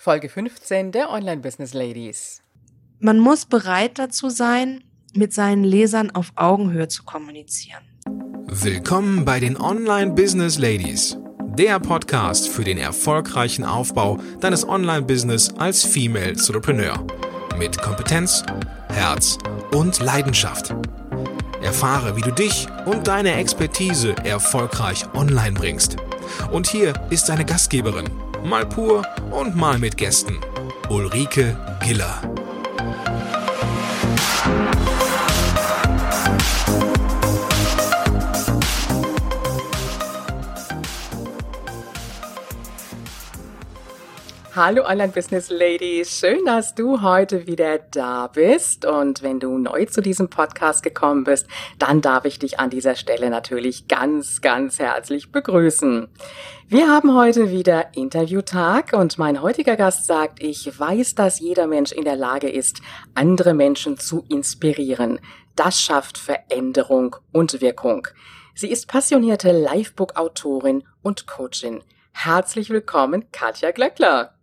Folge 15 der Online Business Ladies. Man muss bereit dazu sein, mit seinen Lesern auf Augenhöhe zu kommunizieren. Willkommen bei den Online Business Ladies, der Podcast für den erfolgreichen Aufbau deines Online-Business als Female Entrepreneur. Mit Kompetenz, Herz und Leidenschaft. Erfahre, wie du dich und deine Expertise erfolgreich online bringst. Und hier ist deine Gastgeberin, mal pur und mal mit Gästen, Ulrike Giller. Hallo Online Business Ladies, schön, dass du heute wieder da bist. Und wenn du neu zu diesem Podcast gekommen bist, dann darf ich dich an dieser Stelle natürlich ganz, ganz herzlich begrüßen. Wir haben heute wieder Interviewtag und mein heutiger Gast sagt, ich weiß, dass jeder Mensch in der Lage ist, andere Menschen zu inspirieren. Das schafft Veränderung und Wirkung. Sie ist passionierte Livebook-Autorin und Coachin. Herzlich willkommen, Katja Glöckler.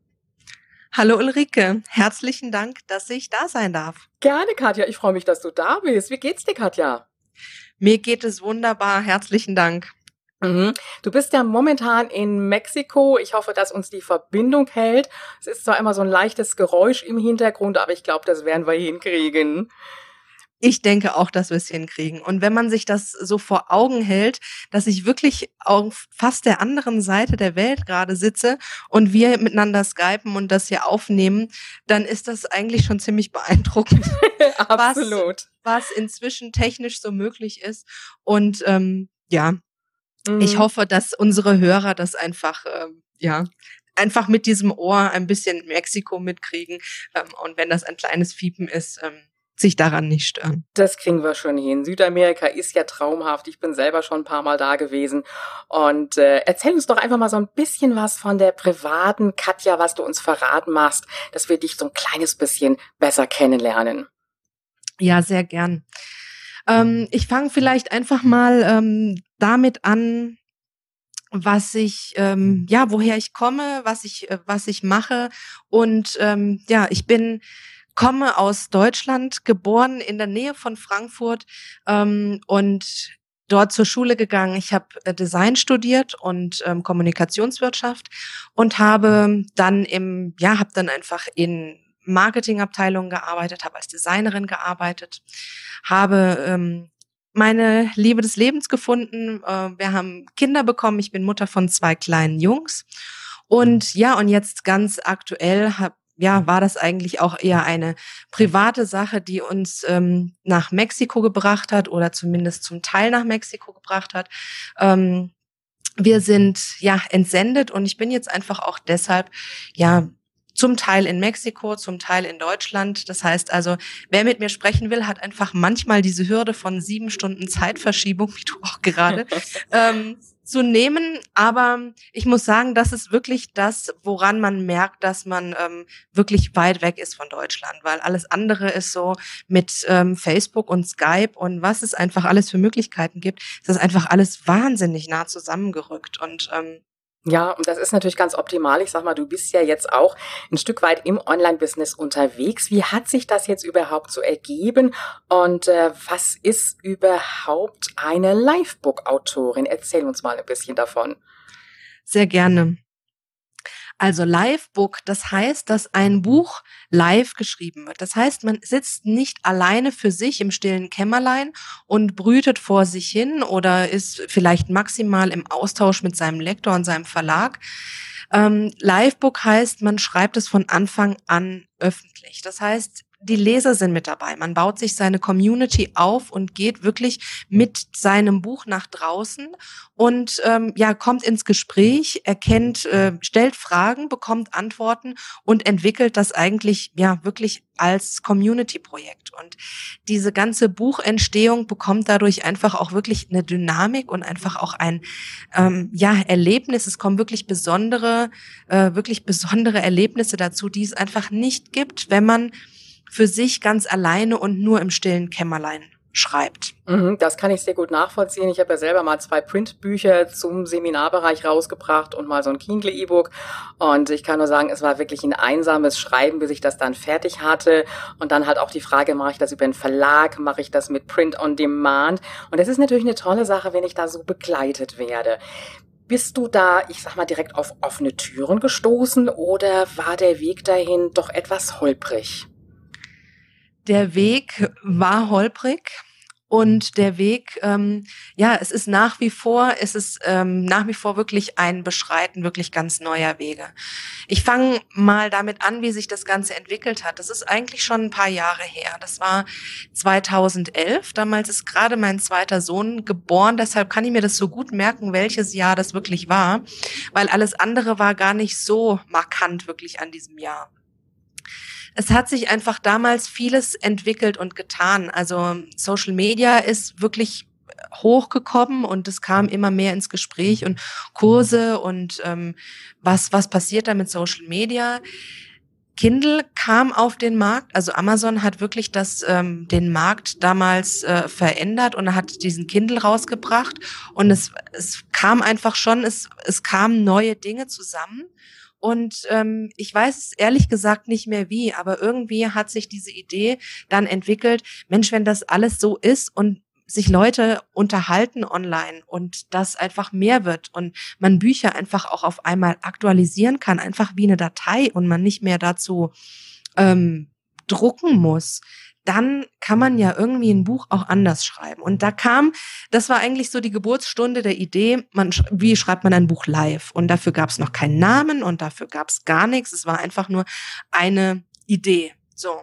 Hallo Ulrike, herzlichen Dank, dass ich da sein darf. Gerne, Katja. Ich freue mich, dass du da bist. Wie geht's dir, Katja? Mir geht es wunderbar. Herzlichen Dank. Mhm. Du bist ja momentan in Mexiko. Ich hoffe, dass uns die Verbindung hält. Es ist zwar immer so ein leichtes Geräusch im Hintergrund, aber ich glaube, das werden wir hinkriegen. Ich denke auch, dass wir es hinkriegen. Und wenn man sich das so vor Augen hält, dass ich wirklich auf fast der anderen Seite der Welt gerade sitze und wir miteinander skypen und das hier aufnehmen, dann ist das eigentlich schon ziemlich beeindruckend. Absolut. Was, was inzwischen technisch so möglich ist. Und ähm, ja, mhm. ich hoffe, dass unsere Hörer das einfach, ähm, ja, einfach mit diesem Ohr ein bisschen Mexiko mitkriegen. Ähm, und wenn das ein kleines Fiepen ist, ähm, sich daran nicht stören. Das kriegen wir schon hin. Südamerika ist ja traumhaft. Ich bin selber schon ein paar Mal da gewesen. Und äh, erzähl uns doch einfach mal so ein bisschen was von der privaten Katja, was du uns verraten machst, dass wir dich so ein kleines bisschen besser kennenlernen. Ja, sehr gern. Ähm, ich fange vielleicht einfach mal ähm, damit an, was ich ähm, ja woher ich komme, was ich äh, was ich mache und ähm, ja ich bin komme aus Deutschland, geboren in der Nähe von Frankfurt ähm, und dort zur Schule gegangen. Ich habe äh, Design studiert und ähm, Kommunikationswirtschaft und habe dann im ja habe dann einfach in Marketingabteilungen gearbeitet, habe als Designerin gearbeitet, habe ähm, meine Liebe des Lebens gefunden. Äh, wir haben Kinder bekommen. Ich bin Mutter von zwei kleinen Jungs. Und ja, und jetzt ganz aktuell habe ja, war das eigentlich auch eher eine private Sache, die uns ähm, nach Mexiko gebracht hat oder zumindest zum Teil nach Mexiko gebracht hat. Ähm, wir sind ja entsendet und ich bin jetzt einfach auch deshalb ja zum Teil in Mexiko, zum Teil in Deutschland. Das heißt also, wer mit mir sprechen will, hat einfach manchmal diese Hürde von sieben Stunden Zeitverschiebung, wie du auch gerade, ähm, zu nehmen. Aber ich muss sagen, das ist wirklich das, woran man merkt, dass man ähm, wirklich weit weg ist von Deutschland, weil alles andere ist so mit ähm, Facebook und Skype und was es einfach alles für Möglichkeiten gibt, ist das einfach alles wahnsinnig nah zusammengerückt und ähm, ja, und das ist natürlich ganz optimal. Ich sag mal, du bist ja jetzt auch ein Stück weit im Online-Business unterwegs. Wie hat sich das jetzt überhaupt so ergeben? Und äh, was ist überhaupt eine Livebook-Autorin? Erzähl uns mal ein bisschen davon. Sehr gerne. Also Livebook, das heißt, dass ein Buch live geschrieben wird. Das heißt, man sitzt nicht alleine für sich im stillen Kämmerlein und brütet vor sich hin oder ist vielleicht maximal im Austausch mit seinem Lektor und seinem Verlag. Ähm, Livebook heißt, man schreibt es von Anfang an öffentlich. Das heißt, die Leser sind mit dabei. Man baut sich seine Community auf und geht wirklich mit seinem Buch nach draußen und ähm, ja kommt ins Gespräch, erkennt, äh, stellt Fragen, bekommt Antworten und entwickelt das eigentlich ja wirklich als Community-Projekt. Und diese ganze Buchentstehung bekommt dadurch einfach auch wirklich eine Dynamik und einfach auch ein ähm, ja Erlebnis. Es kommen wirklich besondere, äh, wirklich besondere Erlebnisse dazu, die es einfach nicht gibt, wenn man für sich ganz alleine und nur im stillen Kämmerlein schreibt. Mhm, das kann ich sehr gut nachvollziehen. Ich habe ja selber mal zwei Printbücher zum Seminarbereich rausgebracht und mal so ein Kindle E-Book. Und ich kann nur sagen, es war wirklich ein einsames Schreiben, bis ich das dann fertig hatte. Und dann halt auch die Frage, mache ich das über einen Verlag, mache ich das mit Print on Demand? Und das ist natürlich eine tolle Sache, wenn ich da so begleitet werde. Bist du da, ich sag mal, direkt auf offene Türen gestoßen oder war der Weg dahin doch etwas holprig? Der Weg war holprig und der Weg, ähm, ja, es ist nach wie vor, es ist ähm, nach wie vor wirklich ein Beschreiten wirklich ganz neuer Wege. Ich fange mal damit an, wie sich das Ganze entwickelt hat. Das ist eigentlich schon ein paar Jahre her. Das war 2011. Damals ist gerade mein zweiter Sohn geboren. Deshalb kann ich mir das so gut merken, welches Jahr das wirklich war, weil alles andere war gar nicht so markant wirklich an diesem Jahr es hat sich einfach damals vieles entwickelt und getan. Also Social Media ist wirklich hochgekommen und es kam immer mehr ins Gespräch und Kurse und ähm, was, was passiert da mit Social Media. Kindle kam auf den Markt, also Amazon hat wirklich das, ähm, den Markt damals äh, verändert und hat diesen Kindle rausgebracht und es, es kam einfach schon, es, es kamen neue Dinge zusammen und ähm, ich weiß ehrlich gesagt nicht mehr wie, aber irgendwie hat sich diese Idee dann entwickelt, Mensch, wenn das alles so ist und sich Leute unterhalten online und das einfach mehr wird und man Bücher einfach auch auf einmal aktualisieren kann, einfach wie eine Datei und man nicht mehr dazu ähm, drucken muss, dann kann man ja irgendwie ein Buch auch anders schreiben. Und da kam, das war eigentlich so die Geburtsstunde der Idee, man, wie schreibt man ein Buch live? Und dafür gab es noch keinen Namen und dafür gab es gar nichts. Es war einfach nur eine Idee. So.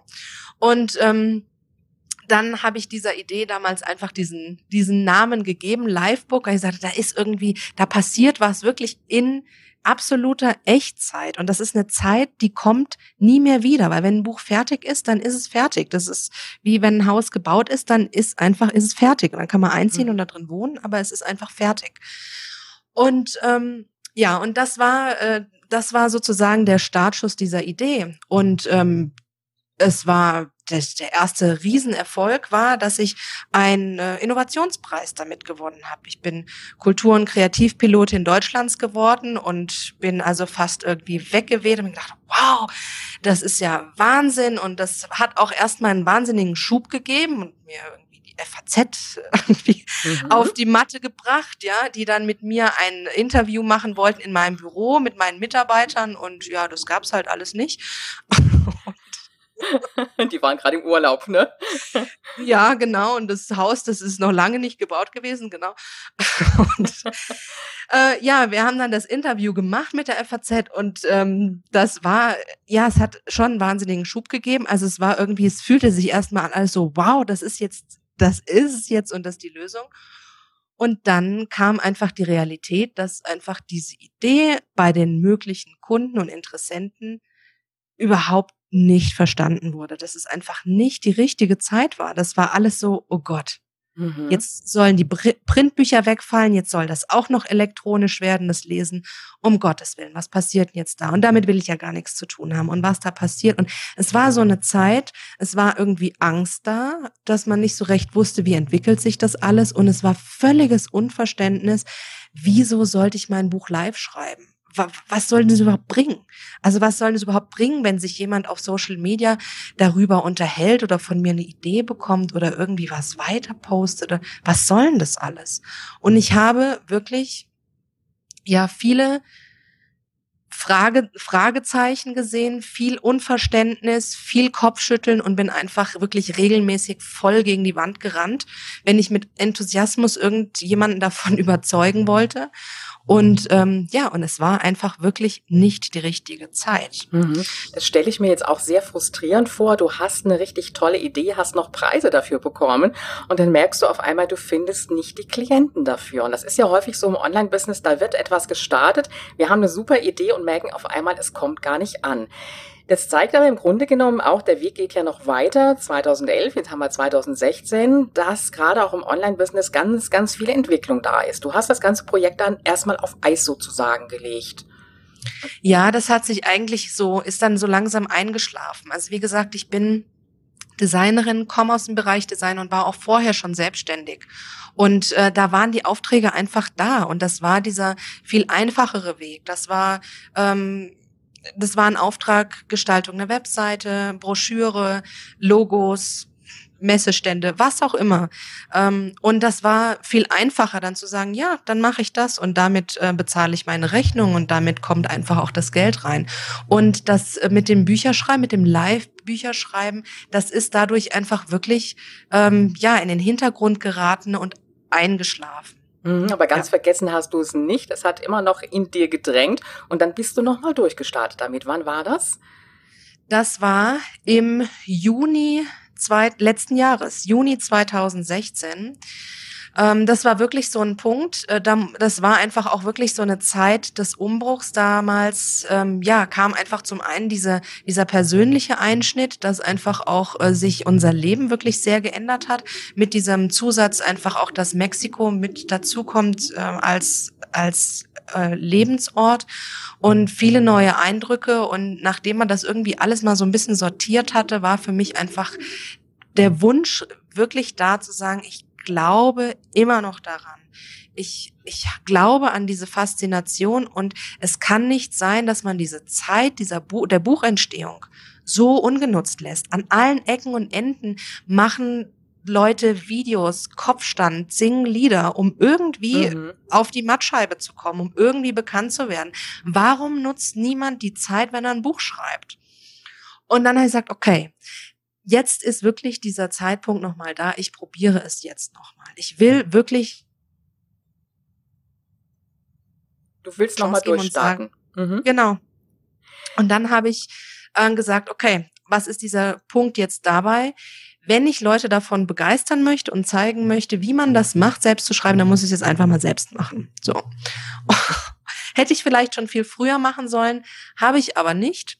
Und ähm, dann habe ich dieser Idee damals einfach diesen, diesen Namen gegeben, Livebook. Ich sagte, da ist irgendwie, da passiert was wirklich in absoluter Echtzeit. Und das ist eine Zeit, die kommt nie mehr wieder, weil wenn ein Buch fertig ist, dann ist es fertig. Das ist wie wenn ein Haus gebaut ist, dann ist einfach, ist es fertig. Und dann kann man einziehen mhm. und da drin wohnen, aber es ist einfach fertig. Und ähm, ja, und das war, äh, das war sozusagen der Startschuss dieser Idee. Und ähm, es war das, der erste Riesenerfolg war, dass ich einen äh, Innovationspreis damit gewonnen habe. Ich bin Kultur- und Kreativpilotin Deutschlands geworden und bin also fast irgendwie weggeweht und gedacht, wow, das ist ja Wahnsinn und das hat auch erstmal einen wahnsinnigen Schub gegeben und mir irgendwie die FAZ irgendwie mhm. auf die Matte gebracht, ja, die dann mit mir ein Interview machen wollten in meinem Büro mit meinen Mitarbeitern und ja, das gab's halt alles nicht. Die waren gerade im Urlaub, ne? Ja, genau. Und das Haus, das ist noch lange nicht gebaut gewesen, genau. Und, äh, ja, wir haben dann das Interview gemacht mit der FAZ und ähm, das war, ja, es hat schon einen wahnsinnigen Schub gegeben. Also es war irgendwie, es fühlte sich erstmal an, als so, wow, das ist jetzt, das ist jetzt und das ist die Lösung. Und dann kam einfach die Realität, dass einfach diese Idee bei den möglichen Kunden und Interessenten überhaupt nicht verstanden wurde, dass es einfach nicht die richtige Zeit war. Das war alles so, oh Gott. Mhm. Jetzt sollen die Printbücher wegfallen, jetzt soll das auch noch elektronisch werden, das Lesen. Um Gottes Willen, was passiert denn jetzt da? Und damit will ich ja gar nichts zu tun haben. Und was da passiert. Und es war so eine Zeit, es war irgendwie Angst da, dass man nicht so recht wusste, wie entwickelt sich das alles. Und es war völliges Unverständnis. Wieso sollte ich mein Buch live schreiben? Was soll das überhaupt bringen? Also was soll das überhaupt bringen, wenn sich jemand auf Social Media darüber unterhält oder von mir eine Idee bekommt oder irgendwie was weiter postet? Oder was soll denn das alles? Und ich habe wirklich ja viele Frage, Fragezeichen gesehen, viel Unverständnis, viel Kopfschütteln und bin einfach wirklich regelmäßig voll gegen die Wand gerannt, wenn ich mit Enthusiasmus irgendjemanden davon überzeugen wollte. Und ähm, ja, und es war einfach wirklich nicht die richtige Zeit. Mhm. Das stelle ich mir jetzt auch sehr frustrierend vor. Du hast eine richtig tolle Idee, hast noch Preise dafür bekommen und dann merkst du auf einmal, du findest nicht die Klienten dafür. Und das ist ja häufig so im Online-Business, da wird etwas gestartet, wir haben eine super Idee und merken auf einmal, es kommt gar nicht an. Das zeigt aber im Grunde genommen auch, der Weg geht ja noch weiter. 2011, jetzt haben wir 2016, dass gerade auch im Online-Business ganz, ganz viel Entwicklung da ist. Du hast das ganze Projekt dann erstmal auf Eis sozusagen gelegt. Ja, das hat sich eigentlich so, ist dann so langsam eingeschlafen. Also wie gesagt, ich bin Designerin, komme aus dem Bereich Design und war auch vorher schon selbstständig. Und äh, da waren die Aufträge einfach da. Und das war dieser viel einfachere Weg. Das war ähm, das war ein Auftrag, Gestaltung einer Webseite, Broschüre, Logos, Messestände, was auch immer. Ähm, und das war viel einfacher dann zu sagen, ja, dann mache ich das und damit äh, bezahle ich meine Rechnung und damit kommt einfach auch das Geld rein. Und das mit dem Bücherschreiben, mit dem Live-Bücherschreiben, das ist dadurch einfach wirklich ähm, ja in den Hintergrund geraten und eingeschlafen. Mhm, aber ganz ja. vergessen hast du es nicht. Es hat immer noch in dir gedrängt und dann bist du nochmal durchgestartet damit. Wann war das? Das war im Juni zwei, letzten Jahres, Juni 2016. Ähm, das war wirklich so ein Punkt. Äh, das war einfach auch wirklich so eine Zeit des Umbruchs damals. Ähm, ja, kam einfach zum einen diese, dieser persönliche Einschnitt, dass einfach auch äh, sich unser Leben wirklich sehr geändert hat. Mit diesem Zusatz einfach auch, dass Mexiko mit dazukommt äh, als, als äh, Lebensort und viele neue Eindrücke. Und nachdem man das irgendwie alles mal so ein bisschen sortiert hatte, war für mich einfach der Wunsch wirklich da zu sagen, ich glaube immer noch daran. Ich, ich glaube an diese Faszination und es kann nicht sein, dass man diese Zeit dieser Bu der Buchentstehung so ungenutzt lässt. An allen Ecken und Enden machen Leute Videos, Kopfstand, singen Lieder, um irgendwie mhm. auf die Mattscheibe zu kommen, um irgendwie bekannt zu werden. Warum nutzt niemand die Zeit, wenn er ein Buch schreibt? Und dann habe ich gesagt, okay, jetzt ist wirklich dieser Zeitpunkt nochmal da. Ich probiere es jetzt nochmal. Ich will wirklich. Du willst nochmal durchstarten. Mhm. Genau. Und dann habe ich äh, gesagt, okay, was ist dieser Punkt jetzt dabei? wenn ich Leute davon begeistern möchte und zeigen möchte, wie man das macht, selbst zu schreiben, dann muss ich es jetzt einfach mal selbst machen. So. Hätte ich vielleicht schon viel früher machen sollen, habe ich aber nicht.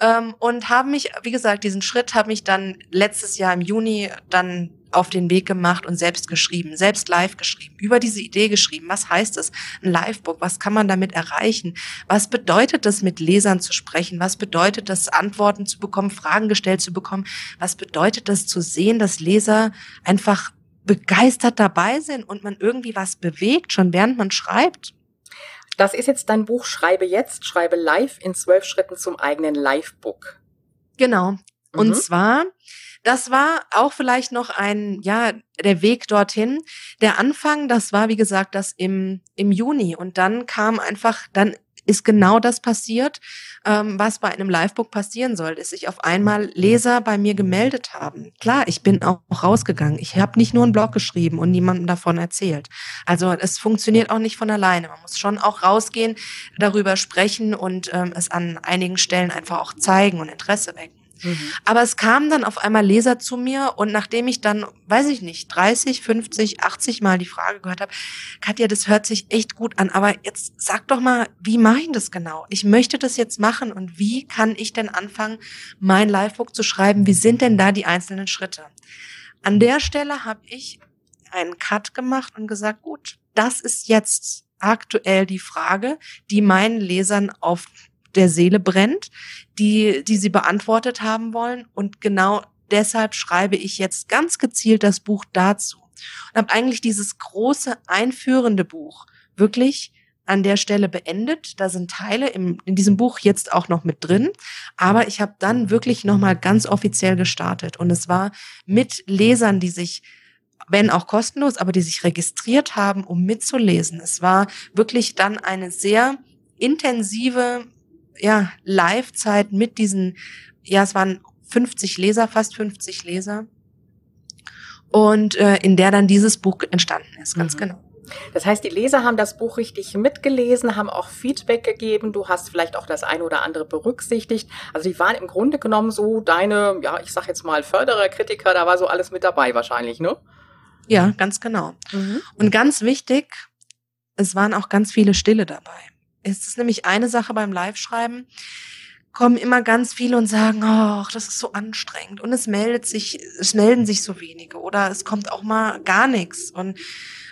Ähm, und habe mich, wie gesagt, diesen Schritt habe ich dann letztes Jahr im Juni dann auf den Weg gemacht und selbst geschrieben, selbst live geschrieben, über diese Idee geschrieben. Was heißt es? Ein Livebook. Was kann man damit erreichen? Was bedeutet es, mit Lesern zu sprechen? Was bedeutet es, Antworten zu bekommen, Fragen gestellt zu bekommen? Was bedeutet es, zu sehen, dass Leser einfach begeistert dabei sind und man irgendwie was bewegt, schon während man schreibt? Das ist jetzt dein Buch Schreibe jetzt, schreibe live in zwölf Schritten zum eigenen Livebook. Genau. Und mhm. zwar das war auch vielleicht noch ein, ja, der Weg dorthin. Der Anfang, das war, wie gesagt, das im, im Juni. Und dann kam einfach, dann ist genau das passiert, ähm, was bei einem Livebook passieren soll, dass sich auf einmal Leser bei mir gemeldet haben. Klar, ich bin auch rausgegangen. Ich habe nicht nur einen Blog geschrieben und niemandem davon erzählt. Also es funktioniert auch nicht von alleine. Man muss schon auch rausgehen, darüber sprechen und ähm, es an einigen Stellen einfach auch zeigen und Interesse wecken. Mhm. Aber es kamen dann auf einmal Leser zu mir und nachdem ich dann, weiß ich nicht, 30, 50, 80 Mal die Frage gehört habe, Katja, das hört sich echt gut an, aber jetzt sag doch mal, wie mache ich das genau? Ich möchte das jetzt machen und wie kann ich denn anfangen, mein Livebook zu schreiben? Wie sind denn da die einzelnen Schritte? An der Stelle habe ich einen Cut gemacht und gesagt, gut, das ist jetzt aktuell die Frage, die meinen Lesern auf der Seele brennt, die, die sie beantwortet haben wollen. Und genau deshalb schreibe ich jetzt ganz gezielt das Buch dazu. Und habe eigentlich dieses große einführende Buch wirklich an der Stelle beendet. Da sind Teile im, in diesem Buch jetzt auch noch mit drin. Aber ich habe dann wirklich nochmal ganz offiziell gestartet. Und es war mit Lesern, die sich wenn auch kostenlos, aber die sich registriert haben, um mitzulesen. Es war wirklich dann eine sehr intensive ja, Live-Zeit mit diesen, ja, es waren 50 Leser, fast 50 Leser. Und äh, in der dann dieses Buch entstanden ist, ganz mhm. genau. Das heißt, die Leser haben das Buch richtig mitgelesen, haben auch Feedback gegeben. Du hast vielleicht auch das eine oder andere berücksichtigt. Also die waren im Grunde genommen so deine, ja, ich sag jetzt mal Förderer, Kritiker, da war so alles mit dabei wahrscheinlich, ne? Ja, ganz genau. Mhm. Und ganz wichtig, es waren auch ganz viele Stille dabei. Es ist nämlich eine Sache beim Live-Schreiben, kommen immer ganz viele und sagen, oh, das ist so anstrengend und es meldet sich, es melden sich so wenige oder es kommt auch mal gar nichts und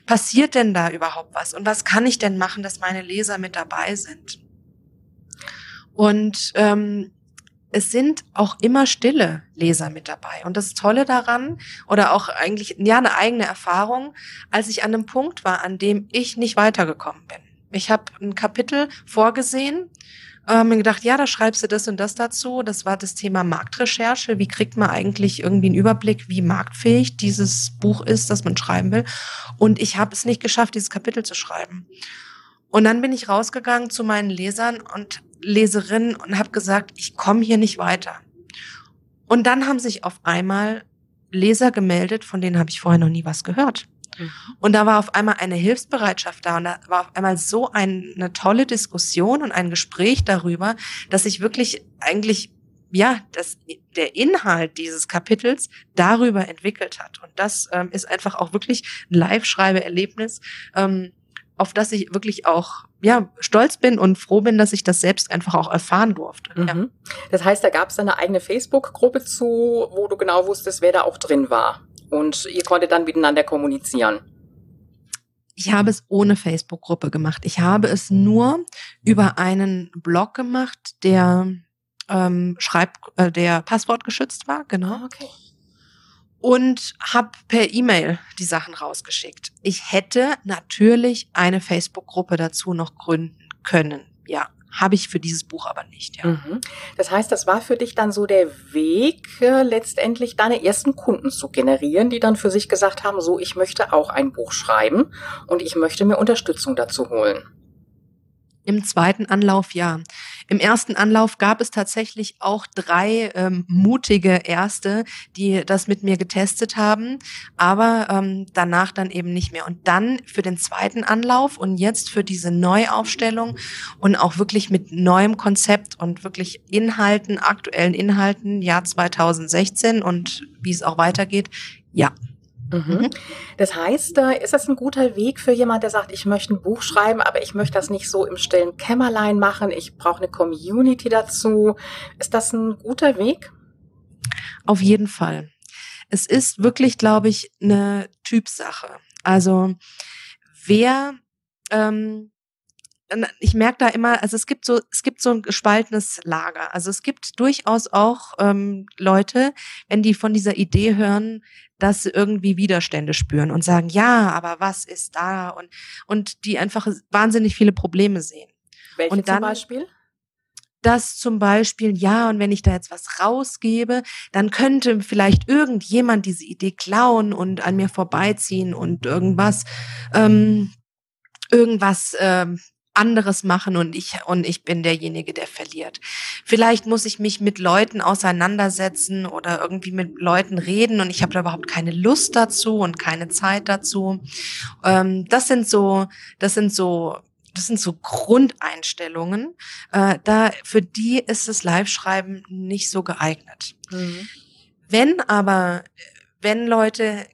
passiert denn da überhaupt was und was kann ich denn machen, dass meine Leser mit dabei sind? Und ähm, es sind auch immer stille Leser mit dabei. Und das Tolle daran, oder auch eigentlich, ja, eine eigene Erfahrung, als ich an einem Punkt war, an dem ich nicht weitergekommen bin. Ich habe ein Kapitel vorgesehen, ähm, gedacht, ja, da schreibst du das und das dazu. Das war das Thema Marktrecherche. Wie kriegt man eigentlich irgendwie einen Überblick, wie marktfähig dieses Buch ist, das man schreiben will? Und ich habe es nicht geschafft, dieses Kapitel zu schreiben. Und dann bin ich rausgegangen zu meinen Lesern und Leserinnen und habe gesagt, ich komme hier nicht weiter. Und dann haben sich auf einmal Leser gemeldet, von denen habe ich vorher noch nie was gehört. Mhm. Und da war auf einmal eine Hilfsbereitschaft da und da war auf einmal so eine tolle Diskussion und ein Gespräch darüber, dass ich wirklich eigentlich ja, dass der Inhalt dieses Kapitels darüber entwickelt hat. Und das ähm, ist einfach auch wirklich ein Live-Schreibe-Erlebnis, ähm, auf das ich wirklich auch ja stolz bin und froh bin, dass ich das selbst einfach auch erfahren durfte. Mhm. Ja. Das heißt, da gab es eine eigene Facebook-Gruppe zu, wo du genau wusstest, wer da auch drin war. Und ihr konntet dann miteinander kommunizieren. Ich habe es ohne Facebook-Gruppe gemacht. Ich habe es nur über einen Blog gemacht, der ähm, schreibt, äh, der passwortgeschützt war, genau. Ah, okay. Und habe per E-Mail die Sachen rausgeschickt. Ich hätte natürlich eine Facebook-Gruppe dazu noch gründen können. Ja, habe ich für dieses Buch aber nicht. Ja. Mhm. Das heißt, das war für dich dann so der Weg, äh, letztendlich deine ersten Kunden zu generieren, die dann für sich gesagt haben, so, ich möchte auch ein Buch schreiben und ich möchte mir Unterstützung dazu holen. Im zweiten Anlauf ja. Im ersten Anlauf gab es tatsächlich auch drei ähm, mutige Erste, die das mit mir getestet haben, aber ähm, danach dann eben nicht mehr. Und dann für den zweiten Anlauf und jetzt für diese Neuaufstellung und auch wirklich mit neuem Konzept und wirklich Inhalten, aktuellen Inhalten, Jahr 2016 und wie es auch weitergeht, ja, Mhm. mhm. Das heißt, ist das ein guter Weg für jemand, der sagt, ich möchte ein Buch schreiben, aber ich möchte das nicht so im stillen Kämmerlein machen, ich brauche eine Community dazu. Ist das ein guter Weg? Auf jeden Fall. Es ist wirklich, glaube ich, eine Typsache. Also wer ähm, ich merke da immer, also es gibt so, es gibt so ein gespaltenes Lager. Also es gibt durchaus auch ähm, Leute, wenn die von dieser Idee hören, dass sie irgendwie Widerstände spüren und sagen, ja, aber was ist da? Und, und die einfach wahnsinnig viele Probleme sehen. Welche und dann, zum Beispiel? dass zum Beispiel, ja, und wenn ich da jetzt was rausgebe, dann könnte vielleicht irgendjemand diese Idee klauen und an mir vorbeiziehen und irgendwas, ähm, irgendwas ähm, anderes machen und ich und ich bin derjenige, der verliert. Vielleicht muss ich mich mit Leuten auseinandersetzen oder irgendwie mit Leuten reden und ich habe da überhaupt keine Lust dazu und keine Zeit dazu. Ähm, das sind so, das sind so das sind so Grundeinstellungen. Äh, da für die ist das Live-Schreiben nicht so geeignet. Mhm. Wenn aber wenn Leute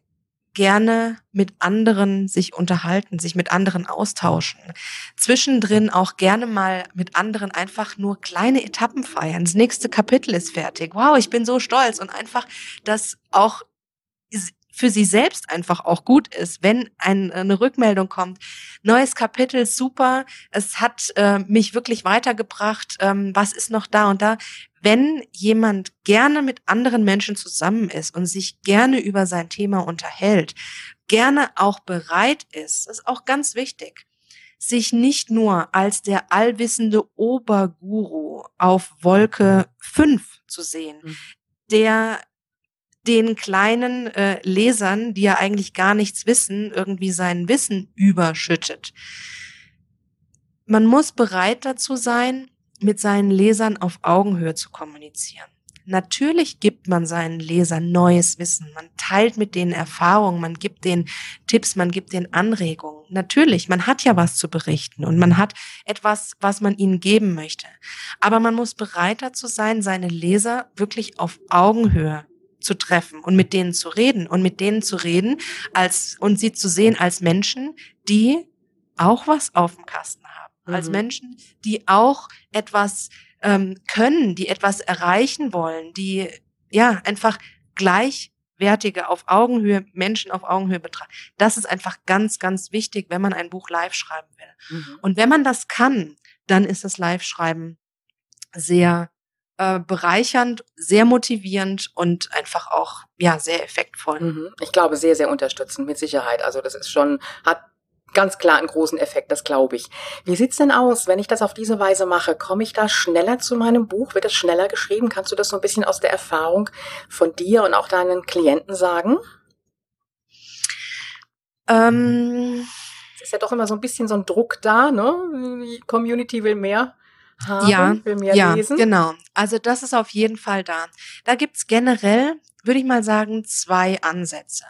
gerne mit anderen sich unterhalten, sich mit anderen austauschen. Zwischendrin auch gerne mal mit anderen einfach nur kleine Etappen feiern. Das nächste Kapitel ist fertig. Wow, ich bin so stolz und einfach das auch für sie selbst einfach auch gut ist, wenn ein, eine Rückmeldung kommt. Neues Kapitel, super, es hat äh, mich wirklich weitergebracht, ähm, was ist noch da und da wenn jemand gerne mit anderen Menschen zusammen ist und sich gerne über sein Thema unterhält, gerne auch bereit ist, ist auch ganz wichtig, sich nicht nur als der allwissende Oberguru auf Wolke 5 zu sehen, mhm. der den kleinen äh, Lesern, die ja eigentlich gar nichts wissen, irgendwie sein Wissen überschüttet. Man muss bereit dazu sein, mit seinen Lesern auf Augenhöhe zu kommunizieren. Natürlich gibt man seinen Lesern neues Wissen. Man teilt mit denen Erfahrungen, man gibt denen Tipps, man gibt denen Anregungen. Natürlich, man hat ja was zu berichten und man hat etwas, was man ihnen geben möchte. Aber man muss bereit dazu sein, seine Leser wirklich auf Augenhöhe zu treffen und mit denen zu reden und mit denen zu reden als, und sie zu sehen als Menschen, die auch was auf dem Kasten haben mhm. als Menschen, die auch etwas ähm, können, die etwas erreichen wollen, die ja einfach gleichwertige auf Augenhöhe Menschen auf Augenhöhe betrachten. Das ist einfach ganz, ganz wichtig, wenn man ein Buch live schreiben will. Mhm. Und wenn man das kann, dann ist das Live-Schreiben sehr äh, bereichernd, sehr motivierend und einfach auch ja sehr effektvoll. Mhm. Ich glaube sehr, sehr unterstützend mit Sicherheit. Also das ist schon hat ganz klar einen großen Effekt, das glaube ich. Wie sieht's denn aus, wenn ich das auf diese Weise mache? Komme ich da schneller zu meinem Buch? Wird es schneller geschrieben? Kannst du das so ein bisschen aus der Erfahrung von dir und auch deinen Klienten sagen? Ähm, es ist ja doch immer so ein bisschen so ein Druck da, ne? Die Community will mehr haben, ja, will mehr ja, lesen. Genau. Also das ist auf jeden Fall da. Da gibt's generell, würde ich mal sagen, zwei Ansätze.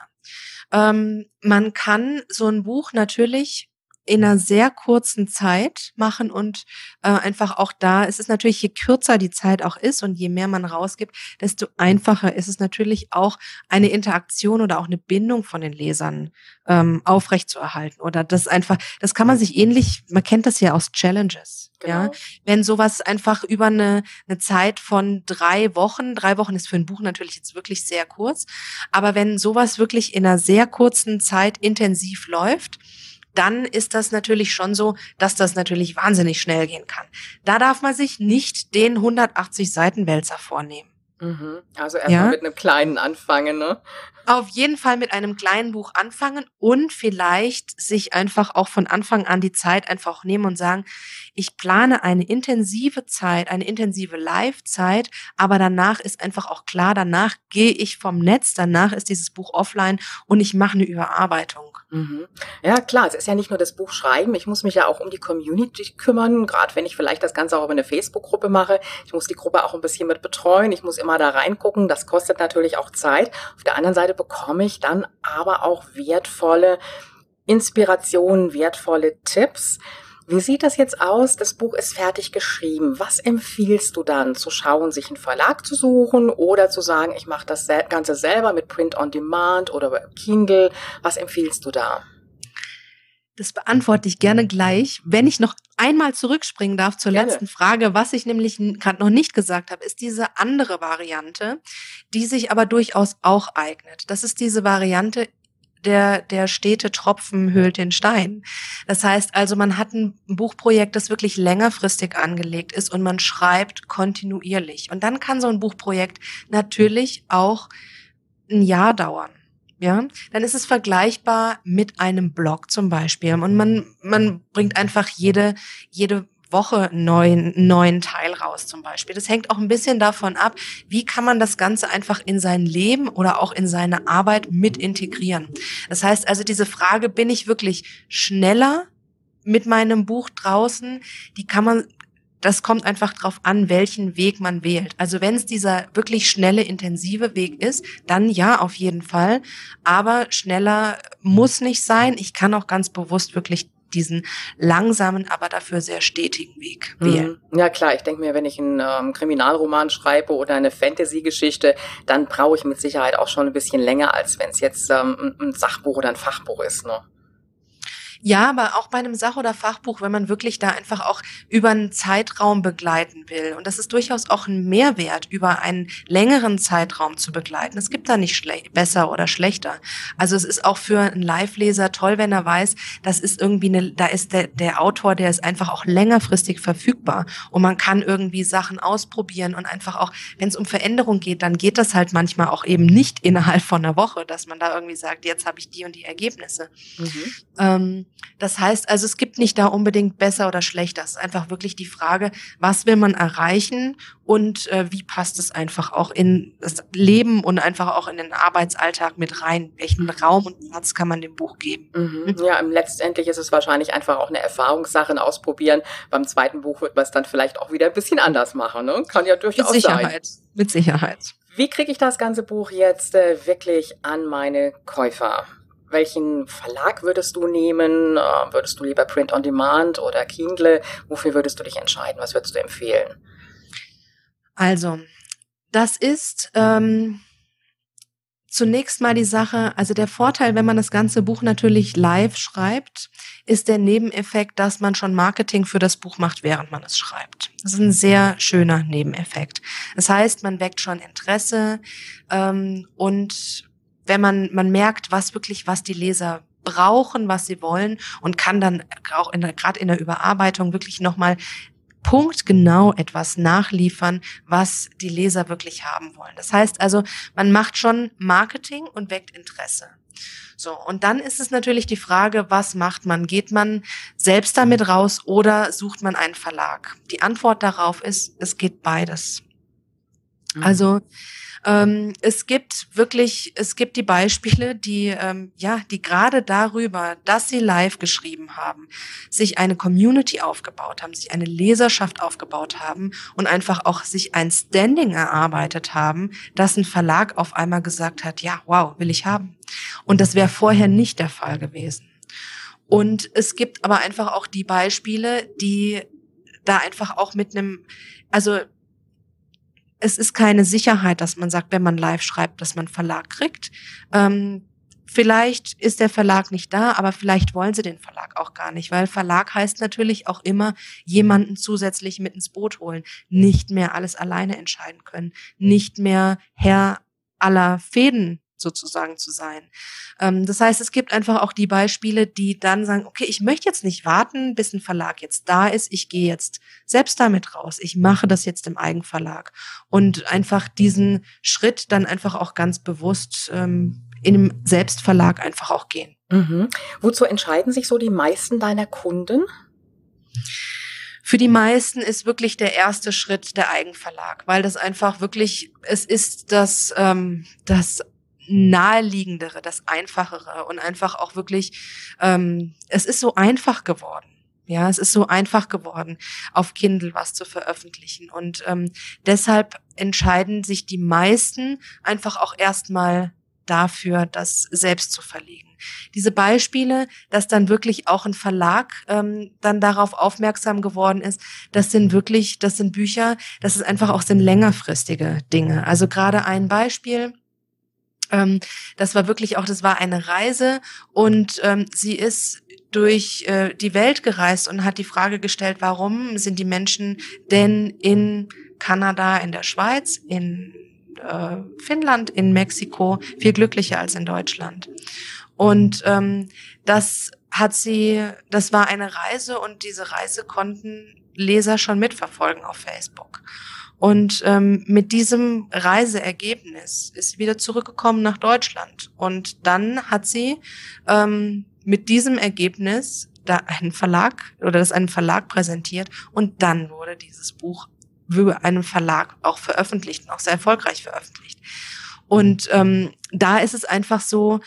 Ähm, man kann so ein Buch natürlich in einer sehr kurzen Zeit machen und äh, einfach auch da, es ist natürlich, je kürzer die Zeit auch ist und je mehr man rausgibt, desto einfacher ist es natürlich auch eine Interaktion oder auch eine Bindung von den Lesern ähm, aufrechtzuerhalten. Oder das einfach, das kann man sich ähnlich, man kennt das ja aus Challenges. Genau. Ja, wenn sowas einfach über eine, eine Zeit von drei Wochen, drei Wochen ist für ein Buch natürlich jetzt wirklich sehr kurz, aber wenn sowas wirklich in einer sehr kurzen Zeit intensiv läuft, dann ist das natürlich schon so, dass das natürlich wahnsinnig schnell gehen kann. Da darf man sich nicht den 180 Seiten Wälzer vornehmen. Mhm. Also erstmal ja? mit einem kleinen anfangen, ne? Auf jeden Fall mit einem kleinen Buch anfangen und vielleicht sich einfach auch von Anfang an die Zeit einfach nehmen und sagen, ich plane eine intensive Zeit, eine intensive Live-Zeit, aber danach ist einfach auch klar, danach gehe ich vom Netz, danach ist dieses Buch offline und ich mache eine Überarbeitung. Mhm. Ja, klar, es ist ja nicht nur das Buch schreiben, ich muss mich ja auch um die Community kümmern, gerade wenn ich vielleicht das Ganze auch über eine Facebook-Gruppe mache. Ich muss die Gruppe auch ein bisschen mit betreuen, ich muss immer da reingucken, das kostet natürlich auch Zeit. Auf der anderen Seite Seite bekomme ich dann aber auch wertvolle Inspirationen, wertvolle Tipps. Wie sieht das jetzt aus? Das Buch ist fertig geschrieben. Was empfiehlst du dann? Zu schauen, sich einen Verlag zu suchen oder zu sagen, ich mache das Ganze selber mit Print on Demand oder Kindle? Was empfiehlst du da? Das beantworte ich gerne gleich. Wenn ich noch einmal zurückspringen darf zur gerne. letzten Frage, was ich nämlich gerade noch nicht gesagt habe, ist diese andere Variante, die sich aber durchaus auch eignet. Das ist diese Variante, der, der stete Tropfen hüllt den Stein. Das heißt also, man hat ein Buchprojekt, das wirklich längerfristig angelegt ist und man schreibt kontinuierlich. Und dann kann so ein Buchprojekt natürlich auch ein Jahr dauern ja, dann ist es vergleichbar mit einem Blog zum Beispiel. Und man, man bringt einfach jede, jede Woche neuen, neuen Teil raus zum Beispiel. Das hängt auch ein bisschen davon ab, wie kann man das Ganze einfach in sein Leben oder auch in seine Arbeit mit integrieren. Das heißt also diese Frage, bin ich wirklich schneller mit meinem Buch draußen, die kann man das kommt einfach drauf an, welchen Weg man wählt. Also wenn es dieser wirklich schnelle, intensive Weg ist, dann ja, auf jeden Fall. Aber schneller muss nicht sein. Ich kann auch ganz bewusst wirklich diesen langsamen, aber dafür sehr stetigen Weg mhm. wählen. Ja klar, ich denke mir, wenn ich einen ähm, Kriminalroman schreibe oder eine Fantasy-Geschichte, dann brauche ich mit Sicherheit auch schon ein bisschen länger, als wenn es jetzt ähm, ein Sachbuch oder ein Fachbuch ist. Ne? Ja, aber auch bei einem Sach- oder Fachbuch, wenn man wirklich da einfach auch über einen Zeitraum begleiten will. Und das ist durchaus auch ein Mehrwert, über einen längeren Zeitraum zu begleiten. Es gibt da nicht besser oder schlechter. Also es ist auch für einen Live-Leser toll, wenn er weiß, das ist irgendwie eine, da ist der, der Autor, der ist einfach auch längerfristig verfügbar. Und man kann irgendwie Sachen ausprobieren und einfach auch, wenn es um Veränderung geht, dann geht das halt manchmal auch eben nicht innerhalb von einer Woche, dass man da irgendwie sagt, jetzt habe ich die und die Ergebnisse. Mhm. Ähm, das heißt also, es gibt nicht da unbedingt besser oder schlechter. Es ist einfach wirklich die Frage, was will man erreichen und äh, wie passt es einfach auch in das Leben und einfach auch in den Arbeitsalltag mit rein? Welchen Raum und Platz kann man dem Buch geben? Mhm. Ja, letztendlich ist es wahrscheinlich einfach auch eine Erfahrungssache, ein Ausprobieren. Beim zweiten Buch wird man es dann vielleicht auch wieder ein bisschen anders machen. Ne? Kann ja durchaus mit Sicherheit. sein. Mit Sicherheit. Wie kriege ich das ganze Buch jetzt äh, wirklich an meine Käufer? Welchen Verlag würdest du nehmen? Äh, würdest du lieber Print on Demand oder Kindle? Wofür würdest du dich entscheiden? Was würdest du empfehlen? Also, das ist ähm, zunächst mal die Sache, also der Vorteil, wenn man das ganze Buch natürlich live schreibt, ist der Nebeneffekt, dass man schon Marketing für das Buch macht, während man es schreibt. Das ist ein sehr schöner Nebeneffekt. Das heißt, man weckt schon Interesse ähm, und wenn man, man merkt, was wirklich, was die Leser brauchen, was sie wollen und kann dann auch in der, gerade in der Überarbeitung wirklich nochmal punktgenau etwas nachliefern, was die Leser wirklich haben wollen. Das heißt also, man macht schon Marketing und weckt Interesse. So, und dann ist es natürlich die Frage, was macht man? Geht man selbst damit raus oder sucht man einen Verlag? Die Antwort darauf ist, es geht beides. Mhm. Also ähm, es gibt wirklich, es gibt die Beispiele, die ähm, ja, die gerade darüber, dass sie live geschrieben haben, sich eine Community aufgebaut haben, sich eine Leserschaft aufgebaut haben und einfach auch sich ein Standing erarbeitet haben, dass ein Verlag auf einmal gesagt hat, ja, wow, will ich haben. Und das wäre vorher nicht der Fall gewesen. Und es gibt aber einfach auch die Beispiele, die da einfach auch mit einem, also es ist keine Sicherheit, dass man sagt, wenn man live schreibt, dass man Verlag kriegt. Ähm, vielleicht ist der Verlag nicht da, aber vielleicht wollen sie den Verlag auch gar nicht, weil Verlag heißt natürlich auch immer jemanden zusätzlich mit ins Boot holen, nicht mehr alles alleine entscheiden können, nicht mehr Herr aller Fäden sozusagen zu sein. Ähm, das heißt, es gibt einfach auch die Beispiele, die dann sagen, okay, ich möchte jetzt nicht warten, bis ein Verlag jetzt da ist. Ich gehe jetzt selbst damit raus. Ich mache das jetzt im Eigenverlag. Und einfach diesen Schritt dann einfach auch ganz bewusst ähm, in dem Selbstverlag einfach auch gehen. Mhm. Wozu entscheiden sich so die meisten deiner Kunden? Für die meisten ist wirklich der erste Schritt der Eigenverlag, weil das einfach wirklich, es ist das, ähm, das naheliegendere, das einfachere und einfach auch wirklich, ähm, es ist so einfach geworden. Ja, es ist so einfach geworden, auf Kindle was zu veröffentlichen. Und ähm, deshalb entscheiden sich die meisten einfach auch erstmal dafür, das selbst zu verlegen. Diese Beispiele, dass dann wirklich auch ein Verlag ähm, dann darauf aufmerksam geworden ist, das sind wirklich, das sind Bücher, das ist einfach auch sind längerfristige Dinge. Also gerade ein Beispiel, ähm, das war wirklich auch, das war eine Reise und ähm, sie ist durch äh, die Welt gereist und hat die Frage gestellt, warum sind die Menschen denn in Kanada, in der Schweiz, in äh, Finnland, in Mexiko viel glücklicher als in Deutschland. Und ähm, das hat sie, das war eine Reise und diese Reise konnten Leser schon mitverfolgen auf Facebook. Und ähm, mit diesem Reiseergebnis ist sie wieder zurückgekommen nach Deutschland. Und dann hat sie ähm, mit diesem Ergebnis da einen Verlag oder das einen Verlag präsentiert und dann wurde dieses Buch über einen Verlag auch veröffentlicht und auch sehr erfolgreich veröffentlicht. Und ähm, da ist es einfach so,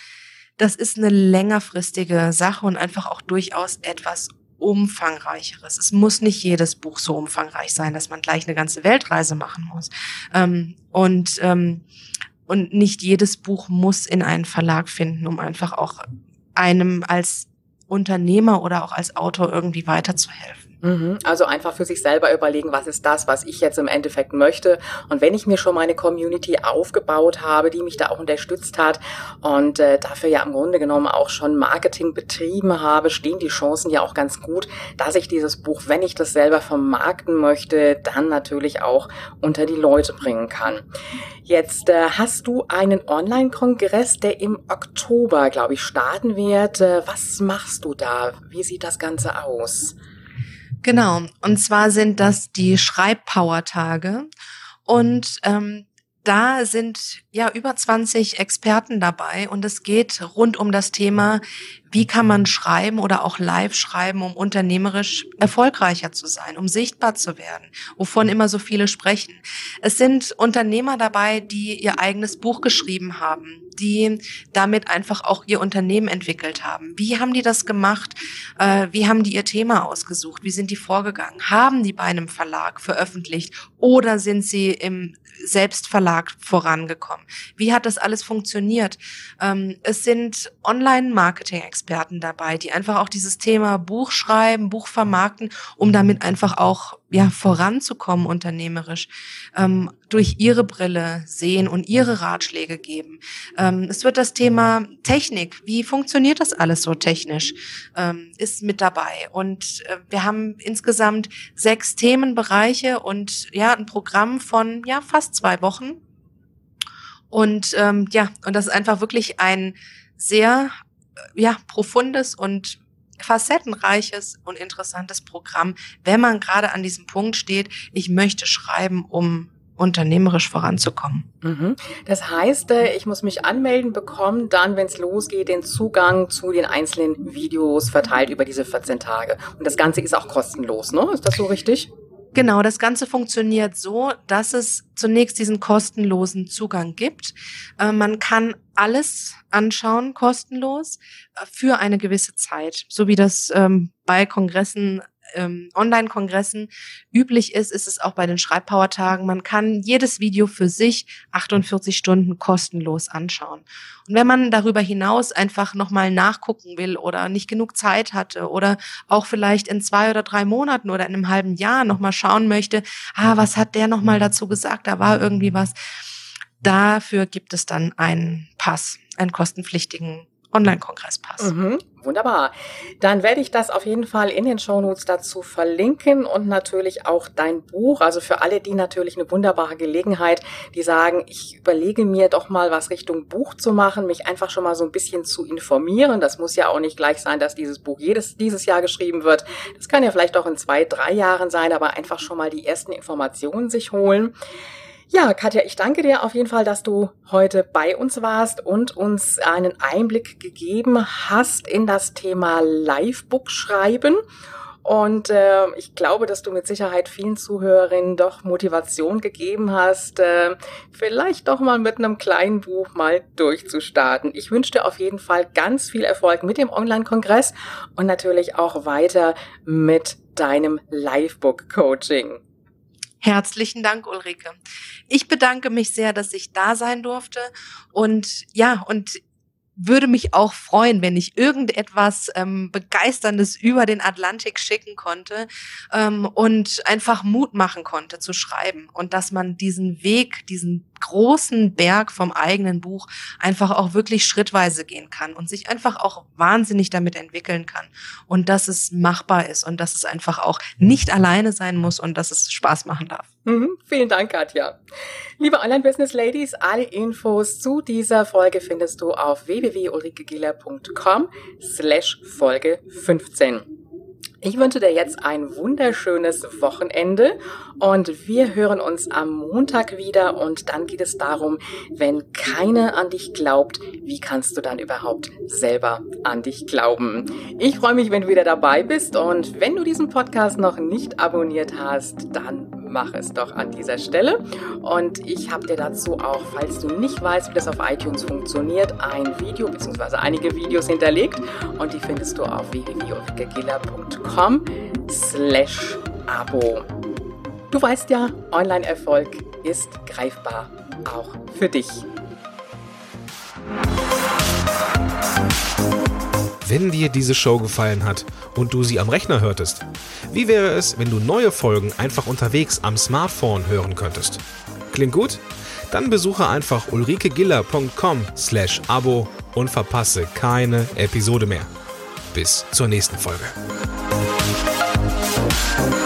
das ist eine längerfristige Sache und einfach auch durchaus etwas umfangreicheres. Es muss nicht jedes Buch so umfangreich sein, dass man gleich eine ganze Weltreise machen muss. Ähm, und, ähm, und nicht jedes Buch muss in einen Verlag finden, um einfach auch einem als Unternehmer oder auch als Autor irgendwie weiterzuhelfen. Mhm. Also einfach für sich selber überlegen, was ist das, was ich jetzt im Endeffekt möchte. Und wenn ich mir schon meine Community aufgebaut habe, die mich da auch unterstützt hat und äh, dafür ja im Grunde genommen auch schon Marketing betrieben habe, stehen die Chancen ja auch ganz gut, dass ich dieses Buch, wenn ich das selber vermarkten möchte, dann natürlich auch unter die Leute bringen kann. Jetzt äh, hast du einen Online-Kongress, der im Oktober, glaube ich, starten wird. Äh, was machst du da? Wie sieht das Ganze aus? Genau. Und zwar sind das die Schreibpower-Tage. Und ähm, da sind ja über 20 Experten dabei und es geht rund um das Thema, wie kann man schreiben oder auch live schreiben, um unternehmerisch erfolgreicher zu sein, um sichtbar zu werden, wovon immer so viele sprechen. Es sind Unternehmer dabei, die ihr eigenes Buch geschrieben haben, die damit einfach auch ihr Unternehmen entwickelt haben. Wie haben die das gemacht? Äh, wie haben die ihr Thema ausgesucht? Wie sind die vorgegangen? Haben die bei einem Verlag veröffentlicht oder sind sie im Selbstverlag vorangekommen? Wie hat das alles funktioniert? Ähm, es sind Online-Marketing-Experten dabei, die einfach auch dieses Thema Buch schreiben, Buch vermarkten, um damit einfach auch ja voranzukommen unternehmerisch, ähm, durch ihre Brille sehen und ihre Ratschläge geben. Ähm, es wird das Thema Technik, wie funktioniert das alles so technisch, ähm, ist mit dabei. Und äh, wir haben insgesamt sechs Themenbereiche und ja ein Programm von ja fast zwei Wochen. Und ähm, ja, und das ist einfach wirklich ein sehr äh, ja profundes und facettenreiches und interessantes Programm, wenn man gerade an diesem Punkt steht, ich möchte schreiben, um unternehmerisch voranzukommen. Mhm. Das heißt, äh, ich muss mich anmelden bekommen, dann, wenn es losgeht, den Zugang zu den einzelnen Videos verteilt über diese 14 Tage. Und das Ganze ist auch kostenlos, ne? Ist das so richtig? Genau, das Ganze funktioniert so, dass es zunächst diesen kostenlosen Zugang gibt. Äh, man kann alles anschauen, kostenlos, äh, für eine gewisse Zeit, so wie das ähm, bei Kongressen ähm, Online-Kongressen üblich ist, ist es auch bei den Schreibpower-Tagen. Man kann jedes Video für sich 48 Stunden kostenlos anschauen. Und wenn man darüber hinaus einfach nochmal nachgucken will oder nicht genug Zeit hatte oder auch vielleicht in zwei oder drei Monaten oder in einem halben Jahr nochmal schauen möchte, ah, was hat der nochmal dazu gesagt? Da war irgendwie was. Dafür gibt es dann einen Pass, einen kostenpflichtigen Online-Kongresspass. Mhm, wunderbar. Dann werde ich das auf jeden Fall in den Shownotes dazu verlinken und natürlich auch dein Buch. Also für alle, die natürlich eine wunderbare Gelegenheit, die sagen, ich überlege mir doch mal was Richtung Buch zu machen, mich einfach schon mal so ein bisschen zu informieren. Das muss ja auch nicht gleich sein, dass dieses Buch jedes, dieses Jahr geschrieben wird. Das kann ja vielleicht auch in zwei, drei Jahren sein, aber einfach schon mal die ersten Informationen sich holen. Ja, Katja, ich danke dir auf jeden Fall, dass du heute bei uns warst und uns einen Einblick gegeben hast in das Thema Livebook schreiben. Und äh, ich glaube, dass du mit Sicherheit vielen Zuhörerinnen doch Motivation gegeben hast, äh, vielleicht doch mal mit einem kleinen Buch mal durchzustarten. Ich wünsche dir auf jeden Fall ganz viel Erfolg mit dem Online-Kongress und natürlich auch weiter mit deinem Livebook-Coaching. Herzlichen Dank, Ulrike. Ich bedanke mich sehr, dass ich da sein durfte und ja, und würde mich auch freuen, wenn ich irgendetwas ähm, Begeisterndes über den Atlantik schicken konnte ähm, und einfach Mut machen konnte zu schreiben und dass man diesen Weg, diesen großen Berg vom eigenen Buch einfach auch wirklich schrittweise gehen kann und sich einfach auch wahnsinnig damit entwickeln kann und dass es machbar ist und dass es einfach auch nicht alleine sein muss und dass es Spaß machen darf. Mhm, vielen Dank, Katja. Liebe Online-Business-Ladies, alle Infos zu dieser Folge findest du auf www.ulrikegiller.com slash Folge 15. Ich wünsche dir jetzt ein wunderschönes Wochenende und wir hören uns am Montag wieder und dann geht es darum, wenn keiner an dich glaubt, wie kannst du dann überhaupt selber an dich glauben? Ich freue mich, wenn du wieder dabei bist und wenn du diesen Podcast noch nicht abonniert hast, dann mach es doch an dieser Stelle. Und ich habe dir dazu auch, falls du nicht weißt, wie das auf iTunes funktioniert, ein Video bzw. einige Videos hinterlegt. Und die findest du auf www.ulrikegiller.com slash Abo. Du weißt ja, Online-Erfolg ist greifbar, auch für dich. Wenn dir diese Show gefallen hat und du sie am Rechner hörtest, wie wäre es, wenn du neue Folgen einfach unterwegs am Smartphone hören könntest? Klingt gut? Dann besuche einfach ulrikegiller.com slash Abo und verpasse keine Episode mehr. Bis zur nächsten Folge. Bye.